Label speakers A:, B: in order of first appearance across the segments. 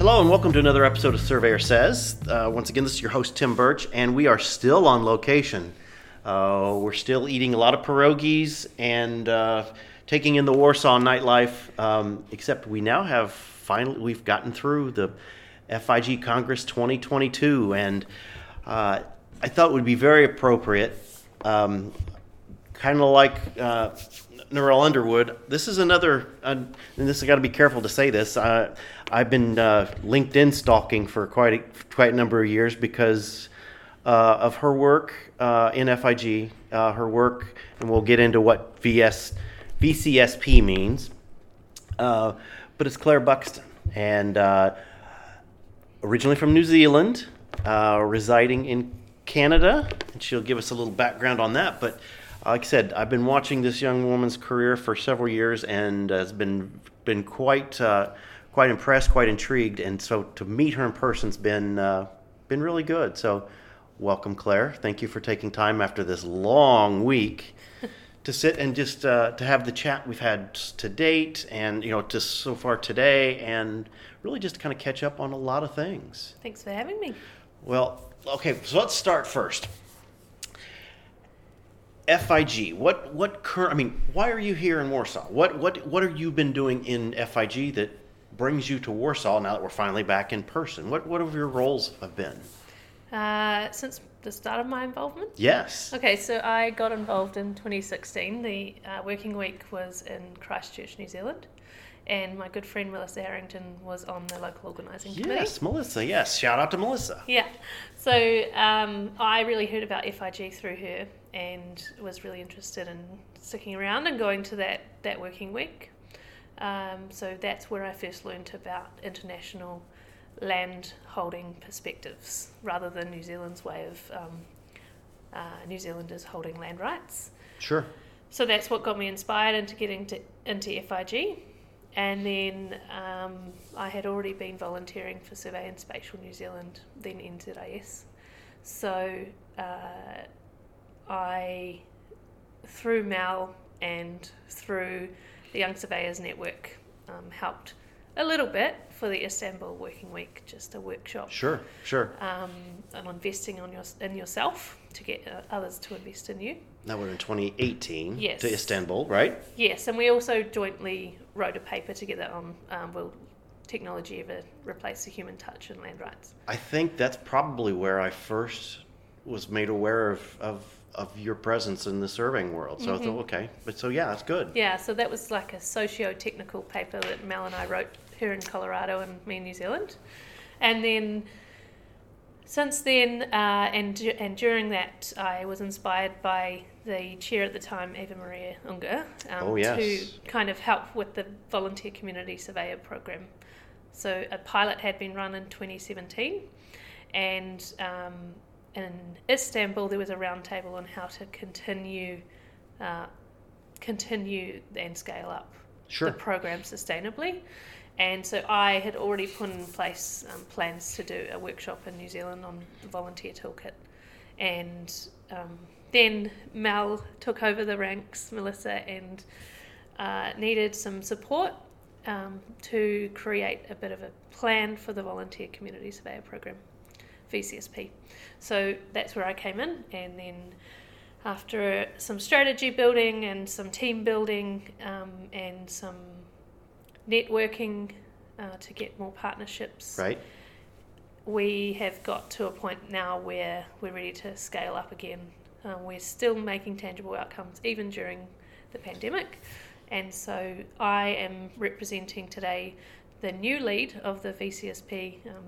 A: Hello, and welcome to another episode of Surveyor Says. Uh, once again, this is your host, Tim Birch, and we are still on location. Uh, we're still eating a lot of pierogies and uh, taking in the Warsaw nightlife, um, except we now have finally, we've gotten through the FIG Congress 2022, and uh, I thought it would be very appropriate, um, kind of like uh, Narelle Underwood. This is another, uh, and this I got to be careful to say this. Uh, I've been uh, LinkedIn stalking for quite a, quite a number of years because uh, of her work uh, in FIG, uh, her work, and we'll get into what VS VCSP means. But it's Claire Buxton, and originally from New Zealand, residing in Canada, and she'll give us a little background on that. But like I said, I've been watching this young woman's career for several years, and has been been quite uh, quite impressed, quite intrigued, and so to meet her in person's been uh, been really good. So, welcome, Claire. Thank you for taking time after this long week to sit and just uh, to have the chat we've had to date, and you know, just so far today, and really just kind of catch up on a lot of things.
B: Thanks for having me.
A: Well, okay, so let's start first. FIG. What what current? I mean, why are you here in Warsaw? What what what have you been doing in FIG that brings you to Warsaw now that we're finally back in person? What what have your roles have been?
B: Uh, since the start of my involvement?
A: Yes.
B: Okay, so I got involved in 2016. The uh, working week was in Christchurch, New Zealand, and my good friend Melissa Harrington was on the local organising committee.
A: Yes, Melissa. Yes, shout out to Melissa.
B: Yeah. So um, I really heard about FIG through her and was really interested in sticking around and going to that, that working week. Um, so that's where I first learned about international land holding perspectives rather than New Zealand's way of um, uh, New Zealanders holding land rights.
A: Sure.
B: So that's what got me inspired into getting to, into FIG. And then um, I had already been volunteering for Survey and Spatial New Zealand, then NZIS. So uh, I, through Mal and through the Young Surveyors Network, um, helped a little bit for the Istanbul Working Week, just a workshop
A: Sure. Sure.
B: um, on investing on your, in yourself to get uh, others to invest in you.
A: That was in 2018
B: Yes.
A: to Istanbul, right?
B: Yes, and we also jointly wrote a paper together on um, will technology ever replace the human touch in land rights?
A: I think that's probably where I first was made aware of, of, of your presence in the surveying world. So I thought, okay, but so yeah, that's good.
B: Yeah, so that was like a socio-technical paper that Mel and I wrote here in Colorado and me in New Zealand, and then since then uh, and and during that I was inspired by the chair at the time, Eva Maria Unger, um,
A: Oh, yes.
B: to kind of help with the volunteer community surveyor program. So a pilot had been run in 2017, and um, in Istanbul there was a roundtable on how to continue. Uh, continue and scale up
A: Sure.
B: the program sustainably. And so I had already put in place um, plans to do a workshop in New Zealand on the volunteer toolkit. And um, then Mel took over the ranks, Melissa, and uh, needed some support um, to create a bit of a plan for the volunteer community surveyor program, VCSP. So that's where I came in, and then after some strategy building and some team building um, and some networking uh, to get more partnerships,
A: Right?
B: we have got to a point now where we're ready to scale up again. Uh, we're still making tangible outcomes even during the pandemic. And so I am representing today the new lead of the VCSP, um,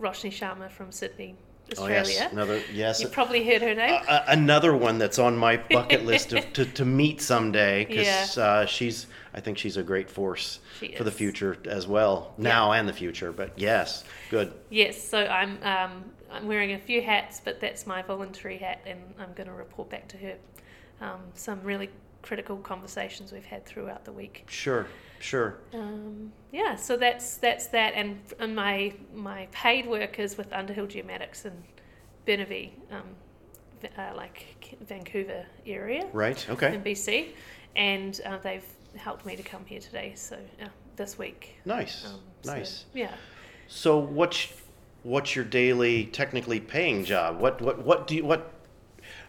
B: Roshni Sharma from Sydney, Australia.
A: Oh yes, another yes.
B: You've probably heard her name.
A: Uh, another one that's on my bucket list of, to, to meet someday because
B: Yeah.
A: uh, she's I think she's a great force for the future as well now and the future. But yes, good.
B: Yes, so I'm um, I'm wearing a few hats, but that's my voluntary hat, and I'm going to report back to her um, some really critical conversations we've had throughout the week.
A: Sure, sure.
B: Um, yeah, so that's that's that, and, and my my paid work is with Underhill Geomatics in Burnaby, um, uh, like Vancouver area
A: Right. Okay.
B: in BC, and uh, they've helped me to come here today. So uh, this week,
A: Nice.
B: um, so,
A: nice.
B: yeah.
A: So what's what's your daily technically paying job? What what what do you what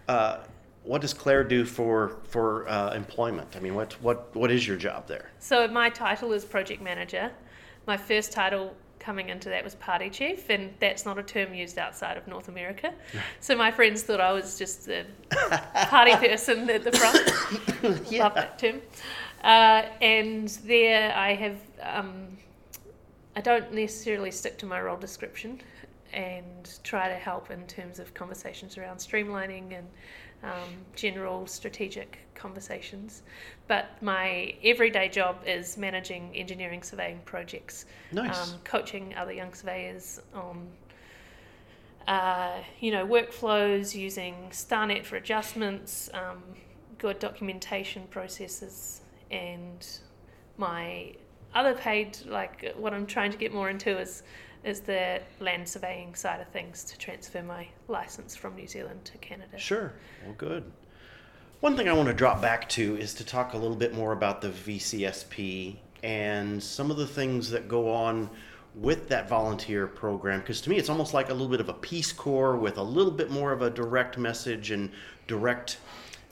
A: uh, what does Claire do for for uh, employment? I mean, what what what is your job there?
B: So my title is project manager. My first title coming into that was party chief, and that's not a term used outside of North America. So my friends thought I was just the party person at the front. Love that term. Uh, and there I have, um, I don't necessarily stick to my role description and try to help in terms of conversations around streamlining and um, general strategic conversations. But my everyday job is managing engineering surveying projects,
A: Nice.
B: um, coaching other young surveyors on uh, you know, workflows using StarNet for adjustments, um, good documentation processes, and my other paid, like what I'm trying to get more into is is the land surveying side of things to transfer my license from New Zealand to Canada.
A: Sure. Well, good. One thing I want to drop back to is to talk a little bit more about the VCSP and some of the things that go on with that volunteer program. Because to me, it's almost like a little bit of a Peace Corps with a little bit more of a direct message and direct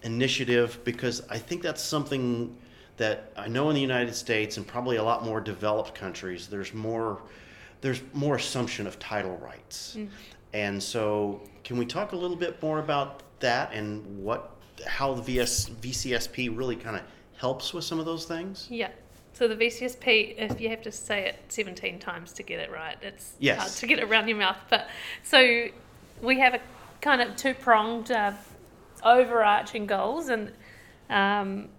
A: initiative. Because I think that's something that I know in the United States and probably a lot more developed countries, there's more there's more assumption of title rights. And so, can we talk a little bit more about that and what how the VS, VCSP really kind of helps with some of those things?
B: Yeah. So the VCSP, if you have to say it 17 times to get it right, it's
A: Yes.
B: hard to get it around your mouth. But so we have a kind of two pronged, uh, overarching goals, and um,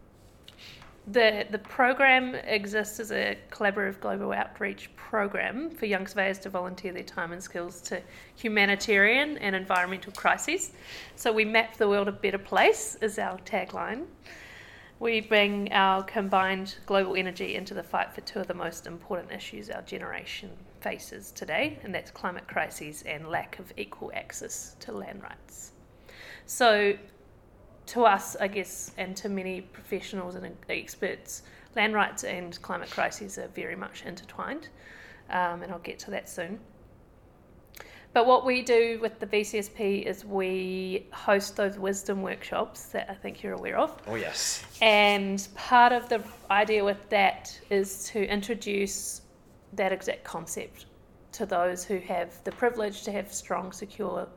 B: the the program exists as a collaborative global outreach program for young surveyors to volunteer their time and skills to humanitarian and environmental crises. So we map the world a better place is our tagline. We bring our combined global energy into the fight for two of the most important issues our generation faces today, and that's climate crises and lack of equal access to land rights. So, to us, I guess, and to many professionals and experts, land rights and climate crises are very much intertwined, um, and I'll get to that soon. But what we do with the VCSP is we host those wisdom workshops that I think you're aware of.
A: Oh yes.
B: And part of the idea with that is to introduce that exact concept to those who have the privilege to have strong, secure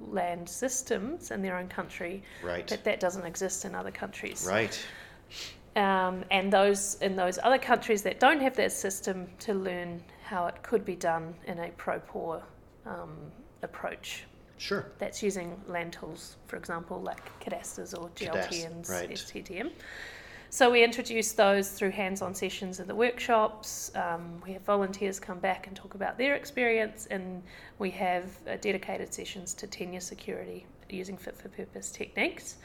B: land systems in their own country,
A: Right.
B: but that doesn't exist in other countries.
A: Right.
B: Um, and those in those other countries that don't have that system to learn how it could be done in a pro-poor um, approach
A: Sure.
B: that's using land tools, for example, like cadasters or GLT and
A: right.
B: STDM. So we introduce those through hands-on sessions in the workshops. Um, we have volunteers come back and talk about their experience, and we have uh, dedicated sessions to tenure security using fit-for-purpose techniques.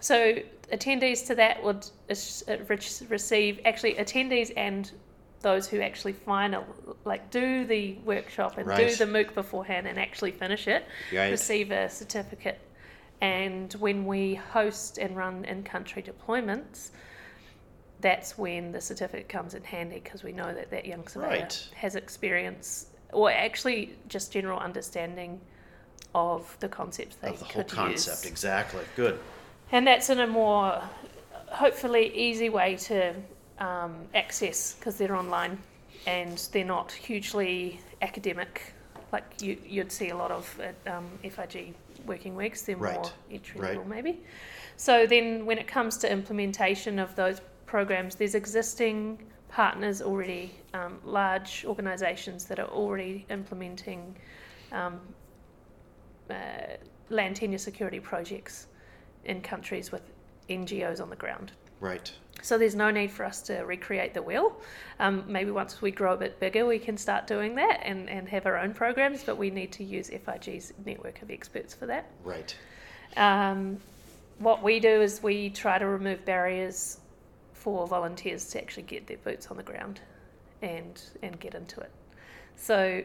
B: So attendees to that would uh, rec- receive actually attendees and those who actually final like do the workshop and
A: Right.
B: do the MOOC beforehand and actually finish it
A: Right.
B: receive a certificate. And when we host and run in-country deployments, that's when the certificate comes in handy because we know that that young surveyor
A: Right.
B: has experience or actually just general understanding of the concepts they
A: Of the whole concept.
B: use.
A: Exactly. Good.
B: And that's in a more, hopefully, easy way to um, access because they're online and they're not hugely academic like you, you'd see a lot of at um, FIG working weeks. They're
A: Right,
B: more entry
A: right.
B: level, maybe. So then, when it comes to implementation of those programs, there's existing partners already, um, large organisations that are already implementing um, uh, land tenure security projects in countries with NGOs on the ground.
A: Right.
B: So there's no need for us to recreate the wheel. Um, maybe once we grow a bit bigger, we can start doing that and, and have our own programs, but we need to use FIG's network of experts for that.
A: Right.
B: Um, what we do is we try to remove barriers for volunteers to actually get their boots on the ground and and get into it. So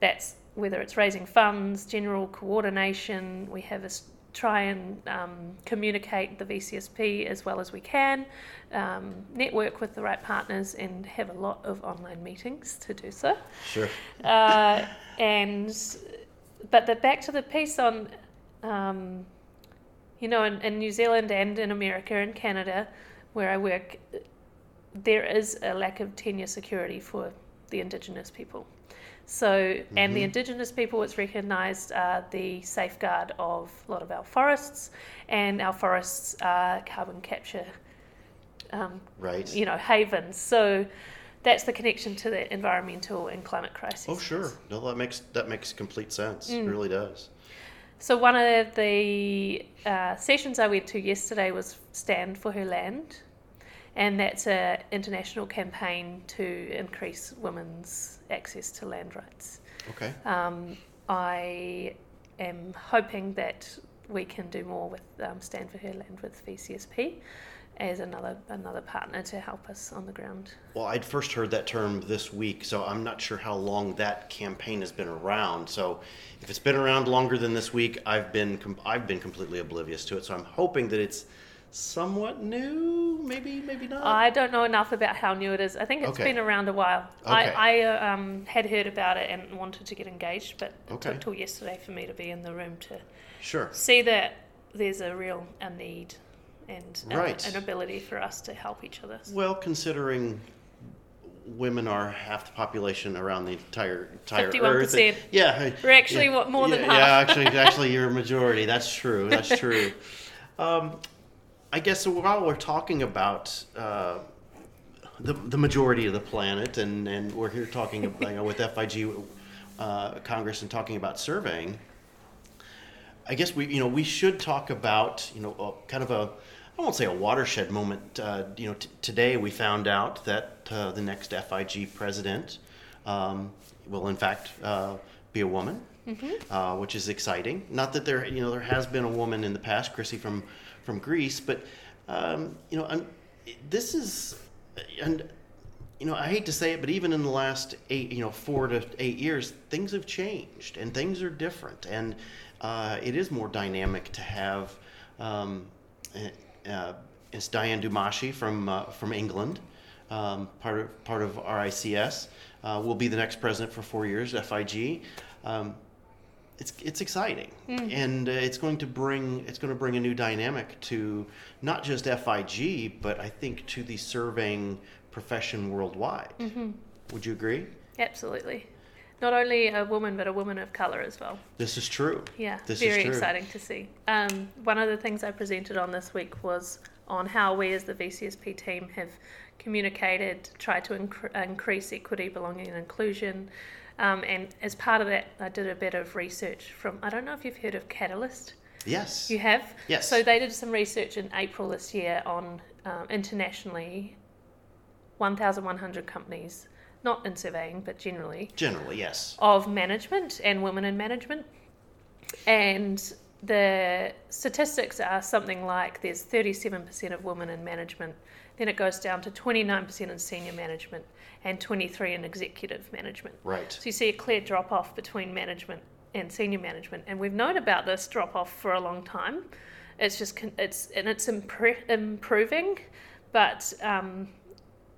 B: that's whether it's raising funds, general coordination. We have a try and um, communicate the VCSP as well as we can, um, network with the right partners, and have a lot of online meetings to do so.
A: Sure.
B: Uh, and but the back to the piece on, um, you know, in, in New Zealand and in America and Canada, where I work, there is a lack of tenure security for the Indigenous people. So, and the
A: Mhm.
B: Indigenous people, it's recognised, are the safeguard of a lot of our forests, and our forests are carbon capture, um,
A: Right.
B: you know, havens. So, that's the connection to the environmental and climate crisis.
A: Oh, sure. No, that makes that makes complete sense. It
B: Mm.
A: really does.
B: So one of the uh, sessions I went to yesterday was Stand for Her Land, and that's an international campaign to increase women's access to land rights.
A: Okay.
B: Um, I am hoping that we can do more with um, Stand for Her Land with VCSP as another another partner to help us on the ground.
A: Well, I'd first heard that term this week, so I'm not sure how long that campaign has been around. So, if it's been around longer than this week, I've been com- I've been completely oblivious to it. So I'm hoping that it's somewhat new. Maybe, maybe not.
B: I don't know enough about how new it is. I think it's
A: Okay.
B: been around a while.
A: Okay.
B: I, I uh, um, had heard about it and wanted to get engaged, but it
A: Okay.
B: took till yesterday for me to be in the room to
A: sure.
B: see that there's a real a need and uh,
A: Right.
B: an ability for us to help each other.
A: Well, considering women are half the population around the entire entire Earth,
B: 51%.
A: yeah,
B: We're actually,
A: yeah,
B: more than
A: yeah,
B: half.
A: Yeah, actually, actually, you're a majority. That's true. That's true. Um, I guess while we're talking about uh, the the majority of the planet, and and we're here talking about, you know, with FIG uh, Congress and talking about surveying. I guess we, you know, we should talk about, you know, a, kind of a, I won't say a watershed moment. Uh, you know, t- today we found out that uh, the next FIG president um, will, in fact, uh, be a woman, uh, which is exciting. Not that there, you know, there has been a woman in the past, Chrissy from from Greece, but um, you know, I'm, this is, and you know, I hate to say it, but even in the last eight, you know, four to eight years, things have changed and things are different, and uh, it is more dynamic to have. Um, uh, it's Diane Dumashie from uh, from England, um, part of part of RICS, uh, will be the next president for four years. FIG. Um, it's it's exciting, and uh, it's going to bring it's going to bring a new dynamic to not just FIG, but I think to the surveying profession worldwide. Would you agree?
B: Absolutely. Not only a woman, but a woman of colour as well.
A: This is true.
B: Yeah,
A: This
B: very exciting to see. Um, one of the things I presented on this week was on how we as the VCSP team have communicated, tried to incre- increase equity, belonging, and inclusion. Um, and as part of that, I did a bit of research from, I don't know if you've heard of Catalyst.
A: Yes.
B: You have?
A: Yes.
B: So they did some research in April this year on um, internationally 1,100 companies, not in surveying, but generally,
A: Generally, yes.
B: of management and women in management. And the statistics are something like there's 37% of women in management, then it goes down to 29% in senior management and 23 in executive management.
A: Right.
B: So you see a clear drop off between management and senior management, and we've known about this drop off for a long time. It's just it's and it's impre- improving, but um,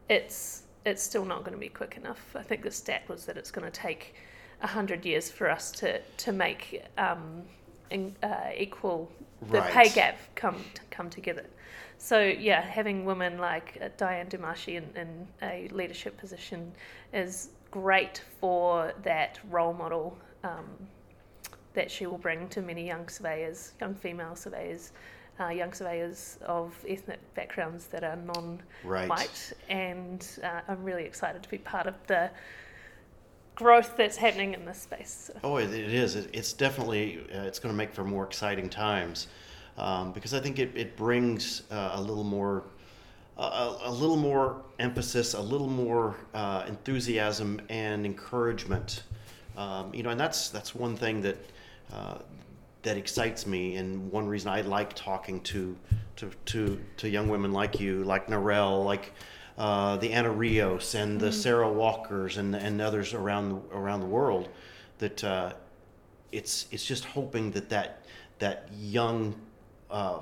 B: it's it's still not going to be quick enough. I think the stat was that it's going to take hundred years for us to to make um, in, uh, equal the pay gap come come together. So yeah, having women like uh, Diane Dumashie in, in a leadership position is great for that role model um, that she will bring to many young surveyors, young female surveyors, uh, young surveyors of ethnic backgrounds that are non white. Right. and uh, I'm really excited to be part of the growth that's happening in this space.
A: Oh, it, it is. It, it's definitely uh, it's going to make for more exciting times um, because I think it, it brings uh, a little more a, a, little more emphasis, a little more uh, enthusiasm and encouragement. Um, you know, and that's that's one thing that uh, that excites me, and one reason I like talking to to to, to young women like you, like Narelle, like uh, the Anna Rios and the mm. Sarah Walkers and and others around the, around the world. That uh, it's it's just hoping that that that young uh,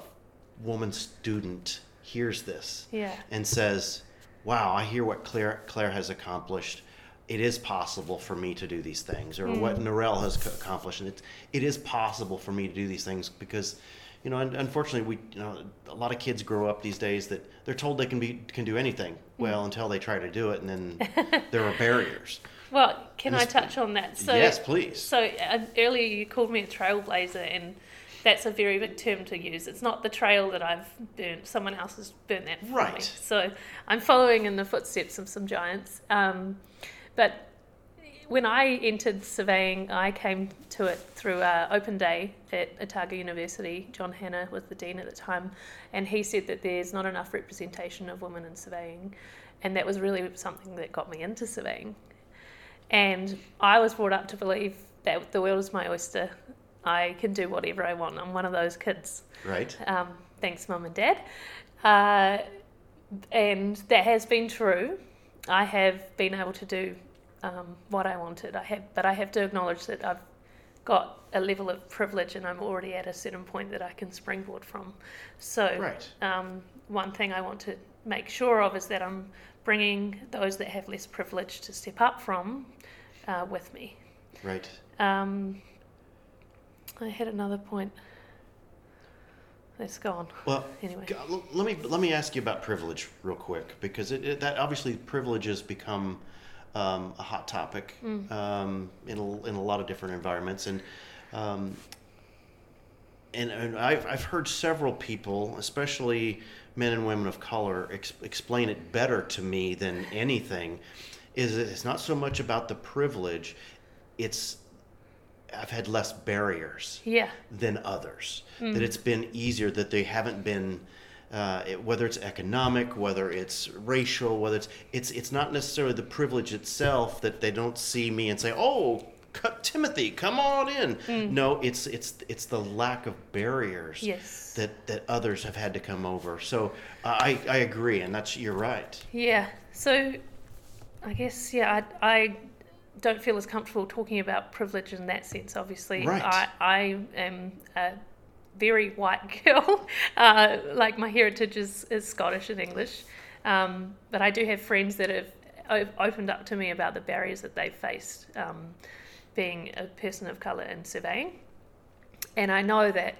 A: woman student hears this
B: yeah.
A: and says, "Wow, I hear what Claire Claire has accomplished. It is possible for me to do these things, or mm. what Narelle has accomplished, and it it is possible for me to do these things because." You know, unfortunately, we you know a lot of kids grow up these days that they're told they can be can do anything. Mm. Well, until they try to do it, and then there are barriers.
B: Well, can I touch on that?
A: So, yes, please.
B: So uh, earlier you called me a trailblazer, and that's a very big term to use. It's not the trail that I've burnt. Someone else has burnt that
A: right.
B: me. So I'm following in the footsteps of some giants. Um, but when I entered surveying, I came to it through an open day at Otago University. John Hannah was the dean at the time, and he said that there's not enough representation of women in surveying, and that was really something that got me into surveying. And I was brought up to believe that the world is my oyster I can do whatever I want. I'm one of those kids.
A: Right.
B: Um, thanks, mum and dad. Uh, and that has been true. I have been able to do um, what I wanted. I have, but I have to acknowledge that I've got a level of privilege, and I'm already at a certain point that I can springboard from. So,
A: right.
B: um, one thing I want to make sure of is that I'm bringing those that have less privilege to step up from uh, with me.
A: Right.
B: Um, I had another point. It's gone.
A: Well,
B: anyway,
A: let me let me ask you about privilege real quick because it, it that obviously privilege has become um, a hot topic mm. um, in a, in a lot of different environments and. Um, and, and I've, I've heard several people, especially men and women of color, ex- explain it better to me than anything. Is it's not so much about the privilege; it's I've had less barriers
B: yeah.
A: than others. Mm. That it's been easier. That they haven't been. Uh, it, whether it's economic, whether it's racial, whether it's it's it's not necessarily the privilege itself that they don't see me and say, "Oh, Timothy, come on in." Mm. No, it's it's it's the lack of barriers
B: yes.
A: that that others have had to come over. So uh, I I agree, and that's you're right.
B: Yeah. So I guess yeah, I I don't feel as comfortable talking about privilege in that sense. Obviously,
A: right.
B: I, I am a very white girl. Uh, like my heritage is, is Scottish and English, um, but I do have friends that have opened up to me about the barriers that they've faced um, being a person of colour in surveying, and I know that.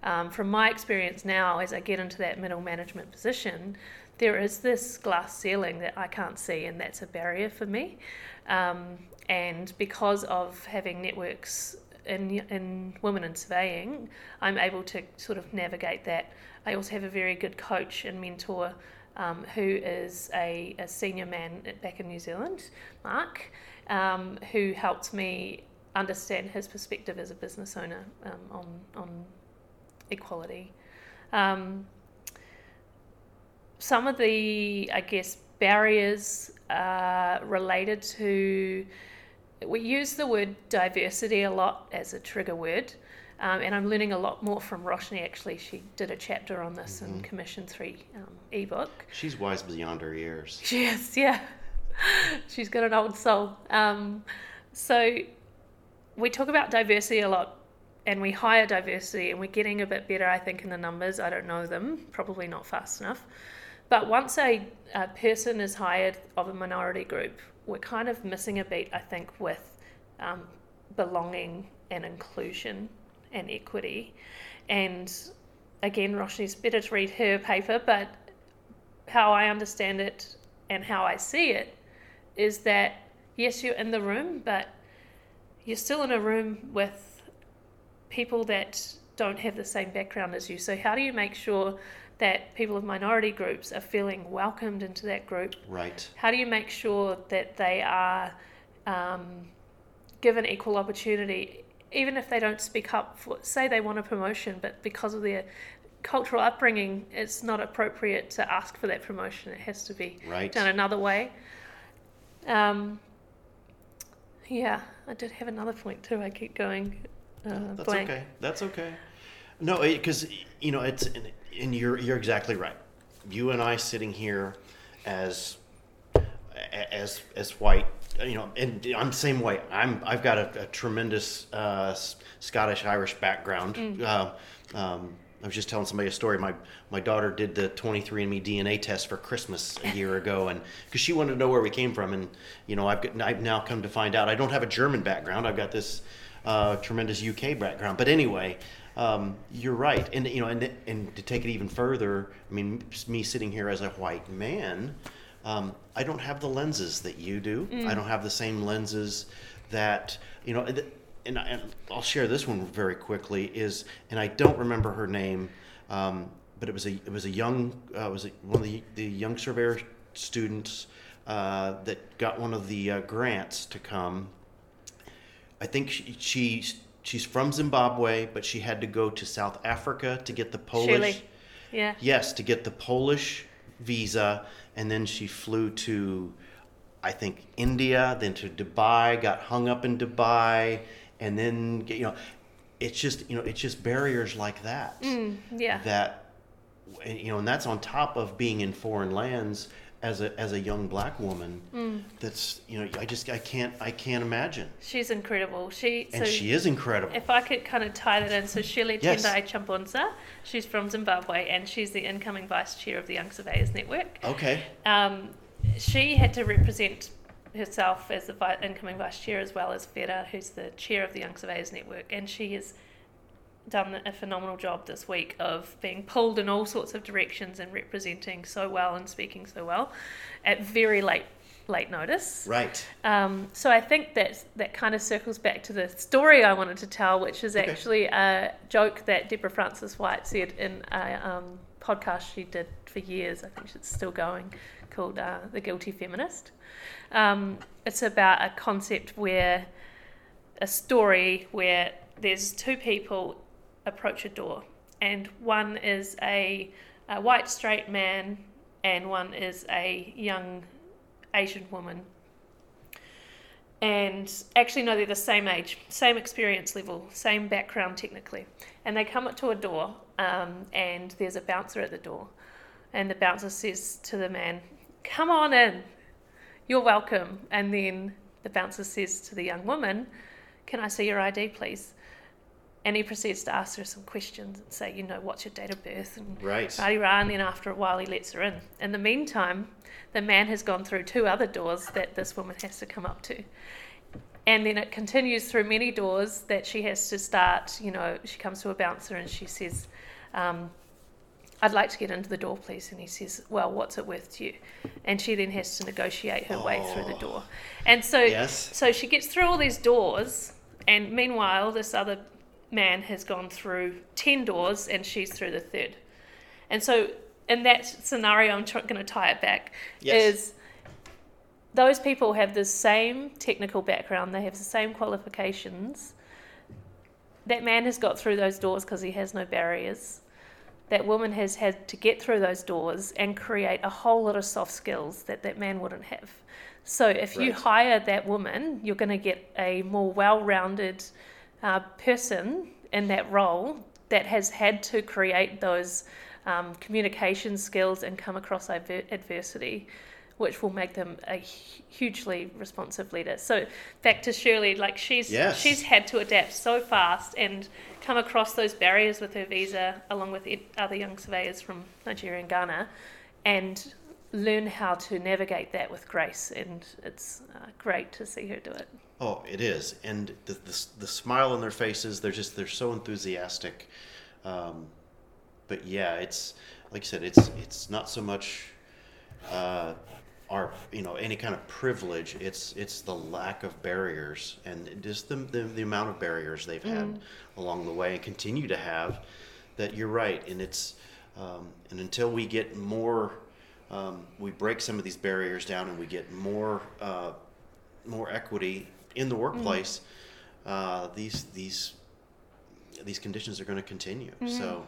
B: Um, from my experience now, as I get into that middle management position, there is this glass ceiling that I can't see, and that's a barrier for me. Um, and because of having networks in, in women in surveying, I'm able to sort of navigate that. I also have a very good coach and mentor um, who is a, a, senior man back in New Zealand, Mark, um, who helped me understand his perspective as a business owner um, on, on equality. Um, some of the, I guess, barriers uh, related to we use the word diversity a lot as a trigger word. Um, and I'm learning a lot more from Roshni. Actually, she did a chapter on this mm-hmm. in Commission Three um, ebook.
A: She's wise beyond her years.
B: She is, yeah. She's got an old soul. Um, so we talk about diversity a lot, and we hire diversity, and we're getting a bit better, I think, in the numbers. I don't know them, probably not fast enough. But once a, a person is hired of a minority group, we're kind of missing a beat, I think, with um, belonging and inclusion and equity. And again, Roshni's better to read her paper, but how I understand it and how I see it is that yes, you're in the room, but you're still in a room with people that don't have the same background as you. So, how do you make sure that people of minority groups are feeling welcomed into that group?
A: Right.
B: How do you make sure that they are um, given equal opportunity, even if they don't speak up for, say they want a promotion, but because of their cultural upbringing, it's not appropriate to ask for that promotion. It has to be
A: Right.
B: done another way. Um, yeah, I did have another point too. I keep going uh,
A: That's
B: blank.
A: okay. That's okay. No, because you know it's and, and you're you're exactly right. You and I sitting here as as as white, you know, and I'm the same way. I'm I've got a, a tremendous uh, Scottish Irish background.
B: Mm.
A: Uh, um, I was just telling somebody a story. My my daughter did the 23andMe DNA test for Christmas a year ago, and because she wanted to know where we came from, and you know, I've got, I've now come to find out I don't have a German background. I've got this uh, tremendous UK background. But anyway, um, you're right, and you know, and and to take it even further, I mean, me sitting here as a white man, um, I don't have the lenses that you do. I don't have the same lenses that you know. And, and I'll share this one very quickly. Is and I don't remember her name, um, but it was a it was a young uh, was one of the the young surveyor students uh, that got one of the uh, grants to come I think she, she's she's from Zimbabwe, but she had to go to South Africa to get the Polish.
B: Shirley. Yeah.
A: Yes, to get the Polish visa, and then she flew to, I think India, then to Dubai, got hung up in Dubai, and then you know, it's just you know it's just barriers like that
B: Mm, yeah.
A: that you know, and that's on top of being in foreign lands as a as a young black woman.
B: Mm.
A: That's you know I just I can't I can't imagine.
B: She's incredible. She
A: And
B: so
A: she is incredible.
B: If I could kind of tie that in, so Shirley
A: Yes.
B: Tendai Chambonza, she's from Zimbabwe and she's the incoming vice chair of the Young Surveyors Network.
A: Okay.
B: Um, she had to represent herself as the vi- incoming vice chair as well as Vera, who's the chair of the Young Surveyors Network, and she has done a phenomenal job this week of being pulled in all sorts of directions and representing so well and speaking so well at very late late notice.
A: Right.
B: Um, so I think that that kind of circles back to the story I wanted to tell, which is
A: Okay.
B: actually a joke that Deborah Frances-White said in a um, podcast she did for years. I think it's still going, called uh, "The Guilty Feminist." Um, it's about a concept where a story where there's two people approach a door, and one is a, a white straight man, and one is a young Asian woman. And actually, no, they're the same age, same experience level, same background technically. And they come up to a door, um, and there's a bouncer at the door. And the bouncer says to the man, Come on in, you're welcome. And then the bouncer says to the young woman, Can I see your ID, please? And he proceeds to ask her some questions and say, You know, what's your date of birth? And
A: Right.
B: Rah rah, and then after a while he lets her in. In the meantime, the man has gone through two other doors that this woman has to come up to. And then it continues through many doors that she has to start. You know, she comes to a bouncer and she says, um, I'd like to get into the door, please. And he says, Well, what's it worth to you? And she then has to negotiate her way through the
A: Oh.
B: door. And so,
A: Yes.
B: so she gets through all these doors, and meanwhile, this other man has gone through 10 doors and she's through the third. And so, in that scenario, I'm tr- going to tie it back,
A: Yes.
B: is those people have the same technical background, they have the same qualifications. That man has got through those doors because he has no barriers. That woman has had to get through those doors and create a whole lot of soft skills that that man wouldn't have. So if you hire that woman, you're going to get a more well-rounded uh, person in that role that has had to create those um, communication skills and come across adver- adversity, which will make them a hugely responsive leader. So back to Shirley, like she's
A: Yes.
B: she's had to adapt so fast and come across those barriers with her visa, along with other young surveyors from Nigeria and Ghana, and learn how to navigate that with grace. And it's uh, great to see her do it.
A: Oh, it is, and the, the the smile on their faces. They're just they're so enthusiastic. Um, but yeah, it's like I said, it's it's not so much uh, our you know any kind of privilege. It's it's the lack of barriers and just the the, the amount of barriers they've had along the way and continue to have. That you're right, and it's um, and until we get more, um, we break some of these barriers down and we get more. Uh, more equity in the
B: Mm.
A: workplace, uh, these these these conditions are going to continue.
B: Mm-hmm.
A: So,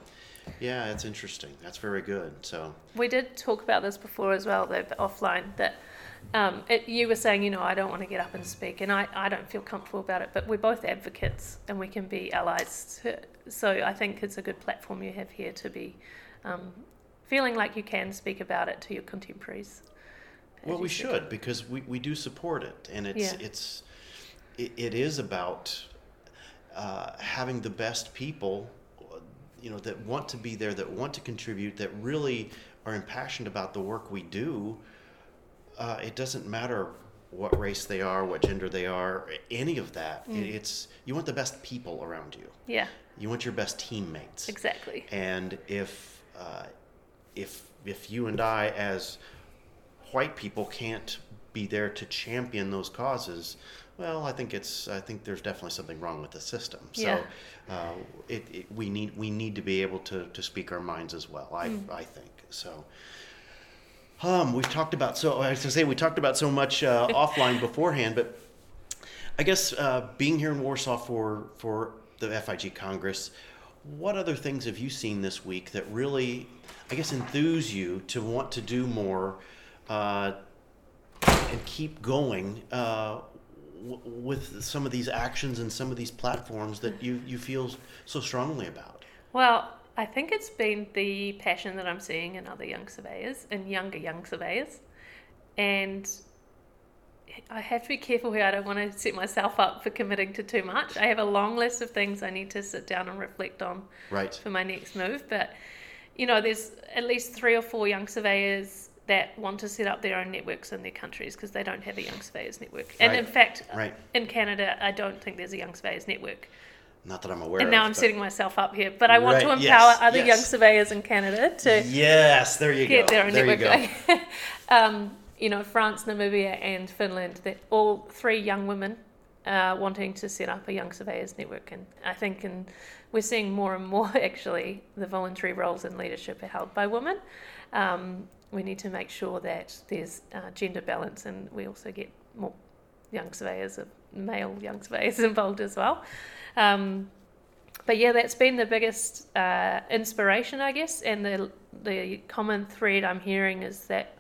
A: yeah, it's interesting. That's very good. So,
B: We did talk about this before as well, though, offline. That um, it, you were saying, you know, I don't want to get up and speak, and I, I don't feel comfortable about it. But we're both advocates, and we can be allies. To, so I think it's a good platform you have here to be um, feeling like you can speak about it to your contemporaries.
A: well, we should because we, we do support it, and it's
B: Yeah.
A: it's it, it is about uh, having the best people, you know, that want to be there, that want to contribute, that really are impassioned about the work we do. Uh, it doesn't matter what race they are, what gender they are, any of that. It,
B: Mm.
A: it's you want the best people around you.
B: Yeah,
A: You want your best teammates.
B: exactly.
A: And if uh, if if you and I, as white people, can't be there to champion those causes, well, I think it's I think there's definitely something wrong with the system. So
B: Yeah.
A: uh, it, it, we need we need to be able to, to speak our minds as well. I I think so. Um, we've talked about so I was gonna say we talked about so much uh, offline beforehand, but I guess uh, being here in Warsaw for for the FIG Congress, what other things have you seen this week that really, I guess, enthuse you to want to do more uh, and keep going uh, w- with some of these actions and some of these platforms that you you feel so strongly about?
B: Well, I think it's been the passion that I'm seeing in other young surveyors and younger young surveyors. And I have to be careful here. I don't want to set myself up for committing to too much. I have a long list of things I need to sit down and reflect on
A: Right.
B: for my next move. But, you know, there's at least three or four young surveyors that want to set up their own networks in their countries because they don't have a young surveyors network. And in fact,
A: Right.
B: in Canada, I don't think there's a young surveyors network.
A: Not that I'm aware
B: And
A: of.
B: now I'm setting myself up here, but I want to empower
A: yes,
B: other
A: yes.
B: young surveyors in Canada to
A: Yes, there you
B: get
A: go.
B: their own
A: there you go.
B: um, you know, France, Namibia, and Finland, they're all three young women uh, wanting to set up a young surveyors network, and I think, and we're seeing more and more actually the voluntary roles in leadership are held by women. Um, we need to make sure that there's uh, gender balance, and we also get more young surveyors, male young surveyors involved as well. Um, but yeah, that's been the biggest uh, inspiration, I guess, and the the common thread I'm hearing is that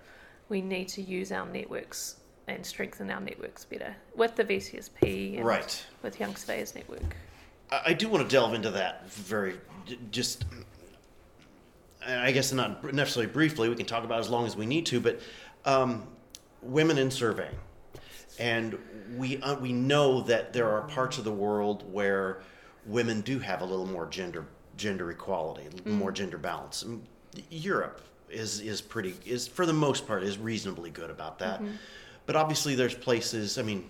B: we need to use our networks and strengthen our networks better with the VCSP and
A: Right.
B: with Young Surveyors Network.
A: I do want to delve into that very just. I guess not necessarily briefly. We can talk about as long as we need to, but um, women in surveying, and we uh, we know that there are parts of the world where women do have a little more gender gender equality, little more gender balance. Mm, Europe is is pretty is for the most part is reasonably good about that, but obviously there's places. I mean,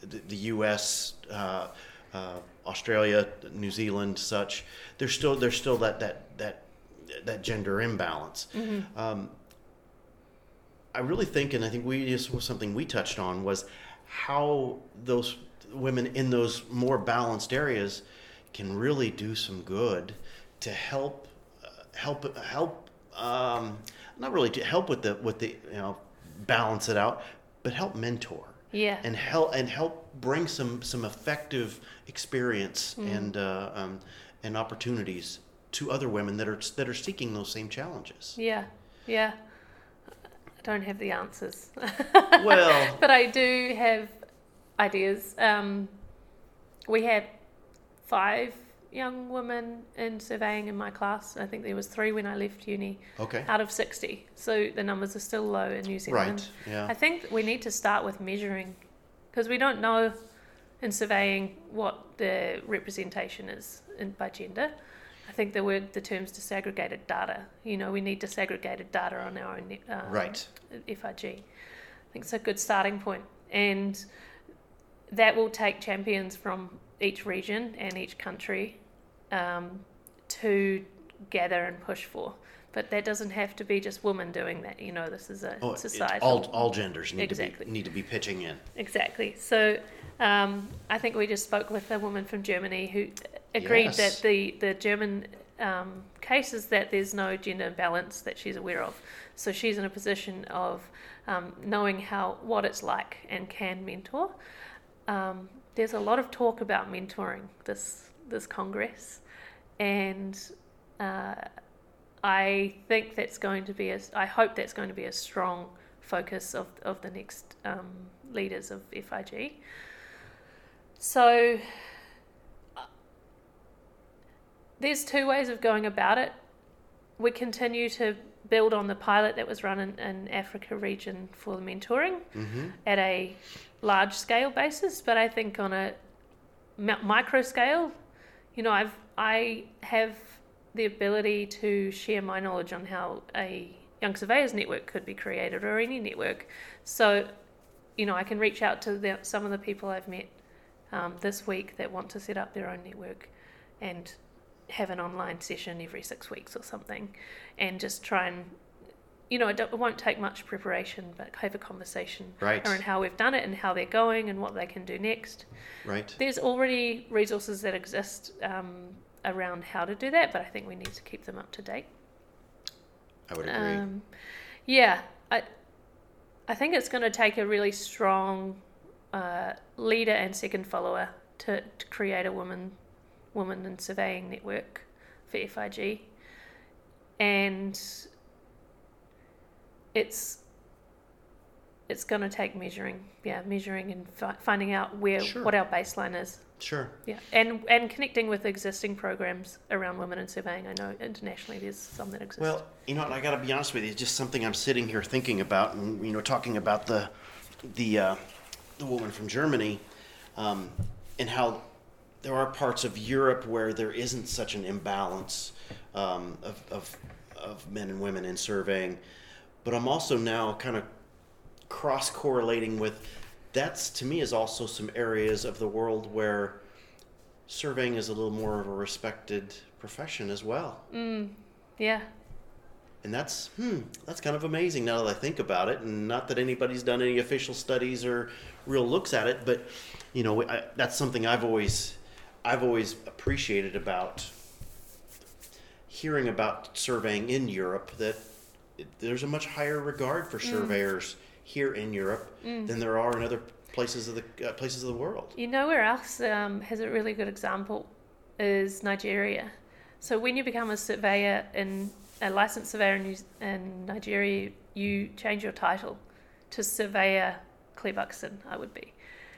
A: the, the U.S., uh, uh, Australia, New Zealand, such. There's still there's still that that that that gender imbalance. Um, I really think, and I think we this was something we touched on was how those women in those more balanced areas can really do some good to help uh, help help um, not really to help with the with the you know balance it out, but help mentor
B: Yeah.
A: and help and help bring some some effective experience
B: Mm.
A: and uh, um, and opportunities to other women that are that are seeking those same challenges.
B: Yeah, yeah. I don't have the answers.
A: Well-
B: but I do have ideas. Um, we have five young women in surveying in my class. I think there was three when I left uni,
A: Okay.
B: out of sixty. So the numbers are still low in New Zealand.
A: Right. Yeah.
B: I think we need to start with measuring because we don't know in surveying what the representation is in, by gender. I think the word, the term's disaggregated data. You know, we need disaggregated data on our own um,
A: Right.
B: FIG. I think it's a good starting point. and that will take champions from each region and each country um, to gather and push for. But that doesn't have to be just women doing that. You know, this is a
A: Oh,
B: societal.
A: all all genders need
B: Exactly.
A: to be need to be pitching in.
B: Exactly. So um, I think we just spoke with a woman from Germany who agreed
A: Yes.
B: that the the German um, case is that there's no gender imbalance that she's aware of. So she's in a position of um, knowing how what it's like and can mentor. Um, there's a lot of talk about mentoring this this congress, and uh, I think that's going to be a. I hope that's going to be a strong focus of of the next um, leaders of FIG. So there's two ways of going about it. We continue to build on the pilot that was run in, in Africa region for the mentoring
A: Mm-hmm.
B: at a large scale basis, but I think on a micro scale, you know, I've I have the ability to share my knowledge on how a young surveyors network could be created or any network. So, you know, I can reach out to the, some of the people I've met um, this week that want to set up their own network and have an online session every six weeks or something and just try and you know it, won't take much preparation but have a conversation
A: Right.
B: around how we've done it and how they're going and what they can do next
A: Right.
B: there's already resources that exist um, around how to do that but i think we need to keep them up to date
A: I would agree.
B: um, yeah, I, I think it's going to take a really strong uh, leader and second follower to, to create a woman, woman in surveying network for FIG, and it's it's going to take measuring, yeah, measuring and fi- finding out where
A: Sure.
B: what our baseline is.
A: sure.
B: Yeah, and and connecting with existing programs around women in surveying. I know internationally there's some that exist.
A: Well, you know, I got to be honest with you. It's just something I'm sitting here thinking about, and you know, talking about the the uh, the woman from Germany, um, and how there are parts of Europe where there isn't such an imbalance um, of, of of men and women in surveying. But I'm also now kind of cross correlating with that's to me is also some areas of the world where surveying is a little more of a respected profession as well.
B: yeah,
A: And that's hmm, that's kind of amazing now that I think about it. And not that anybody's done any official studies or real looks at it, but you know I, that's something I've always I've always appreciated about hearing about surveying in Europe. That there's a much higher regard for surveyors here in Europe than there are in other places of the uh, places of the world.
B: You know where else um, has a really good example is Nigeria. So when you become a surveyor in a licensed surveyor in, in Nigeria, you change your title to Surveyor Buxton. I would be,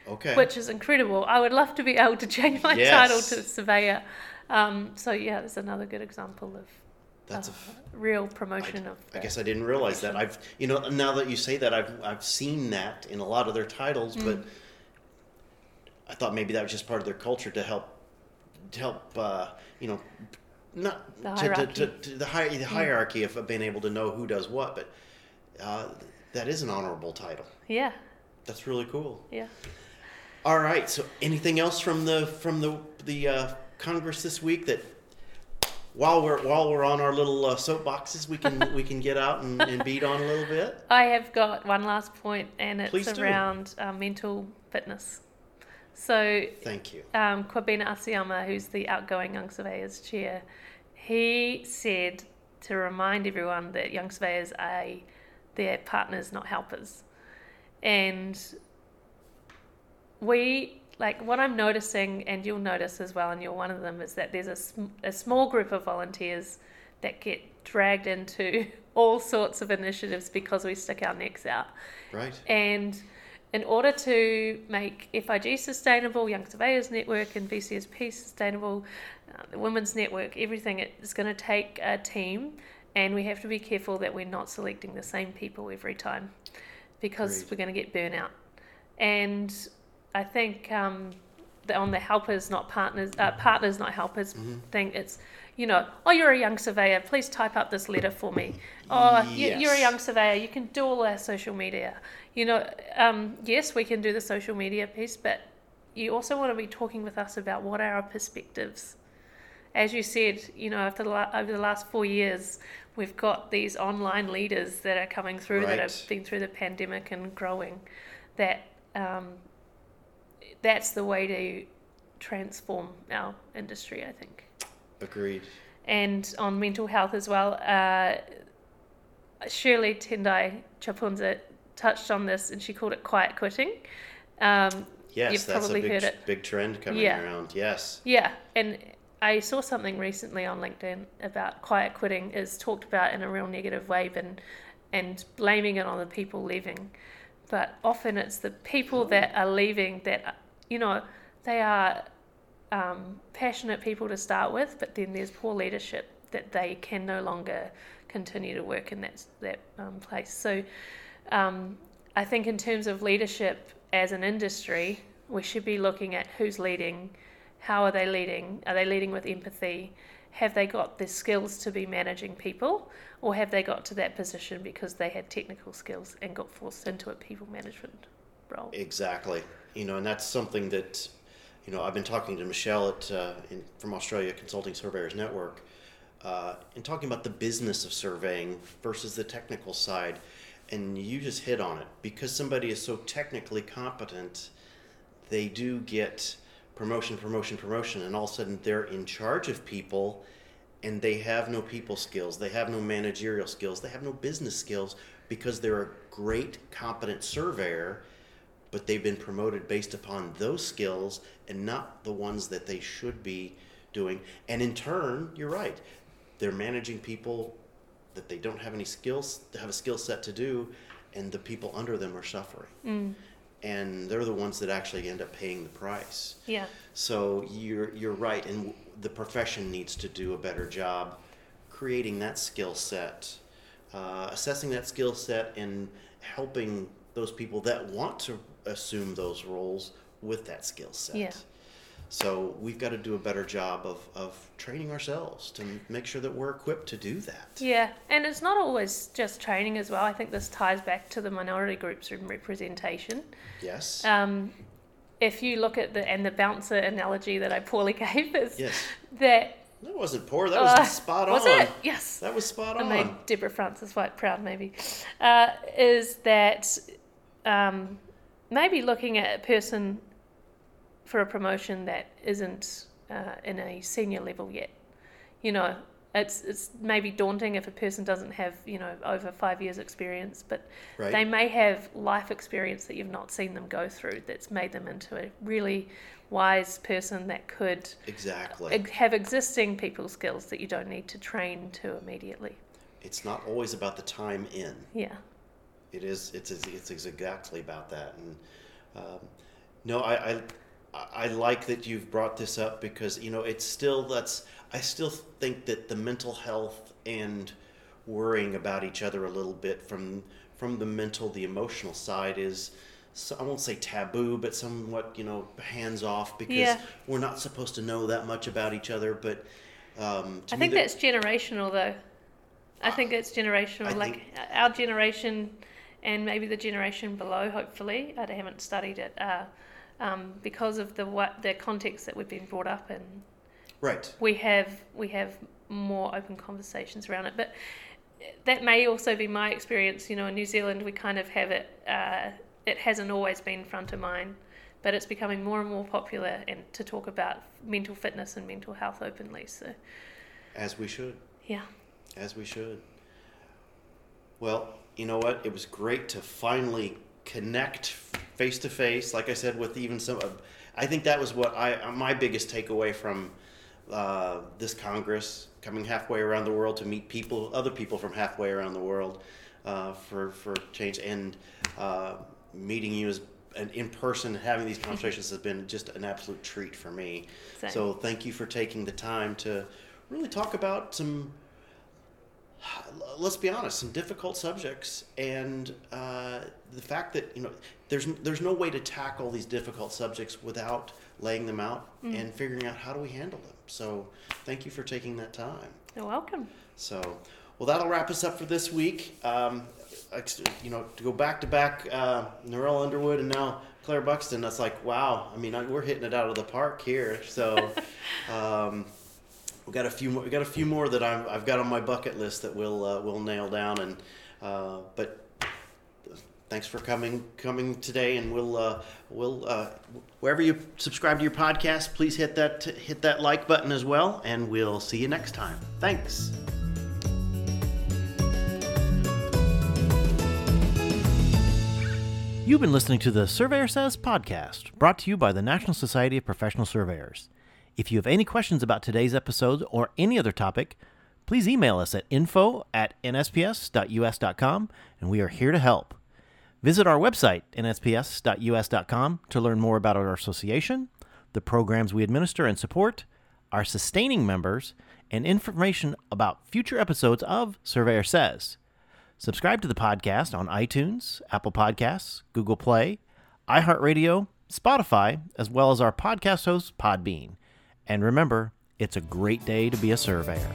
A: Okay.
B: which is incredible. I would love to be able to change my
A: Yes.
B: title to Surveyor. Um, so yeah, there's another good example of
A: that's a
B: uh, real promotion of.
A: I guess I didn't realize that. I've you know now that you say that I've I've seen that in a lot of their titles,
B: Mm.
A: but I thought maybe that was just part of their culture to help to help uh, you know not
B: The
A: to, to,
B: hierarchy.
A: to, to the, hi- the hierarchy of being able to know who does what, but uh, that is an honorable title.
B: Yeah,
A: That's really cool.
B: yeah.
A: All right. So, anything else from the from the the uh, Congress this week that while we're while we're on our little uh, soapboxes, we can we can get out and, and beat on a little bit.
B: I have got one last point, and it's
A: Please
B: around uh, mental fitness. So
A: Thank you.
B: um, Kwabena Asiama, who's the outgoing Young Surveyors chair, he said to remind everyone that young surveyors are their partners, not helpers. And we, like, what I'm noticing, and you'll notice as well, and you're one of them, is that there's a, sm- a small group of volunteers that get dragged into all sorts of initiatives because we stick our necks out.
A: Right.
B: And in order to make FIG sustainable, Young Surveyors Network and VCSP sustainable, uh, the Women's Network, everything, it's going to take a team. And we have to be careful that we're not selecting the same people every time because
A: Agreed.
B: we're going to get burnout. And I think um, the, on the helpers, not partners, uh, partners, not helpers thing, it's, you know, oh, you're a young surveyor, please type up this letter for me. Oh, you, you're a young surveyor, you can do all our social media. You know, um, yes, we can do the social media piece, but you also want to be talking with us about what are our perspectives. As you said, you know, after the la- over the last four years, we've got these online leaders that are coming through that have been through the pandemic and growing. That um, that's the way to transform our industry, I think.
A: Agreed.
B: and on mental health as well. Uh, Shirley Tendai Chapunza touched on this and she called it quiet quitting. Um,
A: yes,
B: you've
A: that's
B: probably
A: a big,
B: heard it.
A: big trend coming
B: Yeah.
A: around. Yes.
B: Yeah, and I saw something recently on LinkedIn about quiet quitting is talked about in a real negative way and and blaming it on the people leaving. But often it's the people that are leaving that you know they are um, passionate people to start with, but then there's poor leadership that they can no longer continue to work in that that um, place. So um, I think in terms of leadership as an industry, we should be looking at who's leading, how are they leading, are they leading with empathy, have they got the skills to be managing people, or have they got to that position because they had technical skills and got forced into a people management role?
A: Exactly. You know, and that's something that, you know, I've been talking to Michelle at uh, in, from Australia Consulting Surveyors Network, uh, and talking about the business of surveying versus the technical side, and you just hit on it because somebody is so technically competent, they do get promotion, promotion, promotion, and all of a sudden they're in charge of people. And they have no people skills, they have no managerial skills, they have no business skills because they're a great, competent surveyor, but they've been promoted based upon those skills and not the ones that they should be doing. And in turn, you're right, they're managing people that they don't have any skills, to have a skill set to do, and the people under them are suffering.
B: Mm,
A: And they're the ones that actually end up paying the price.
B: yeah,
A: So you're you're right, and the profession needs to do a better job creating that skill set, uh, assessing that skill set, and helping those people that want to assume those roles with that skill set.
B: Yeah.
A: So we've got to do a better job of, of training ourselves to make sure that we're equipped to do that.
B: yeah, and it's not always just training as well. I think this ties back to the minority groups and representation.
A: Yes.
B: Um, if you look at the and the bouncer analogy that I poorly gave is
A: yes.
B: that
A: That wasn't poor. That was
B: uh,
A: spot on.
B: was it? Yes.
A: That was spot on.
B: I made Deborah Frances-White proud, maybe, uh, is that um, maybe looking at a person for a promotion that isn't uh, in a senior level yet. You know, it's it's maybe daunting if a person doesn't have you know over five years experience, but
A: Right.
B: they may have life experience that you've not seen them go through that's made them into a really wise person that could
A: exactly.
B: have existing people skills that you don't need to train to immediately.
A: it's not always about the time in.
B: Yeah.
A: It is. It's it's exactly about that. And um, no, I, I I like that you've brought this up because you know it's still that's I still think that the mental health and worrying about each other a little bit from from the mental the emotional side is so, I won't say taboo but somewhat you know hands off because
B: Yeah.
A: we're not supposed to know that much about each other but um, to
B: I think
A: that-
B: that's generational, though. I think it's generational.
A: I
B: like our generation, and maybe the generation below. Hopefully, I haven't studied it uh, um, because of the what the context that we've been brought up in.
A: right
B: We have we have more open conversations around it, but that may also be my experience. You know, in New Zealand, we kind of have it. Uh, it hasn't always been front of mind, but it's becoming more and more popular and to talk about mental fitness and mental health openly. So,
A: as we should.
B: yeah.
A: As we should. Well, you know what? It was great to finally connect face to face. Like I said, with even some. of I think that was what I my biggest takeaway from uh, this Congress, coming halfway around the world to meet people, other people from halfway around the world, uh, for for change, and uh, meeting you as and in person, and having these conversations has been just an absolute treat for me.
B: Same.
A: So thank you for taking the time to really talk about some let's be honest, some difficult subjects, and uh, the fact that you know there's there's no way to tackle these difficult subjects without laying them out and figuring out how do we handle them. So, thank you for taking that time.
B: You're welcome.
A: So, well, that'll wrap us up for this week. Um, you know, to go back to back, uh, Norell Underwood and now Claire Buxton. That's like wow. I mean, I, we're hitting it out of the park here. So. Um, we got a few more. We got a few more that I've, I've got on my bucket list that we'll uh, we'll nail down. And uh, but thanks for coming coming today, and we'll uh, we'll uh, wherever you subscribe to your podcast, please hit that hit that like button as well, and we'll see you next time. Thanks. You've been listening to the Surveyor Says podcast, brought to you by the National Society of Professional Surveyors. If you have any questions about today's episode or any other topic, please email us at info at nsps.us.com, and we are here to help. Visit our website, nsps.us.com, to learn more about our association, the programs we administer and support, our sustaining members, and information about future episodes of Surveyor Says. Subscribe to the podcast on iTunes, Apple Podcasts, Google Play, iHeartRadio, Spotify, as well as our podcast host, Podbean. And remember, it's a great day to be a surveyor.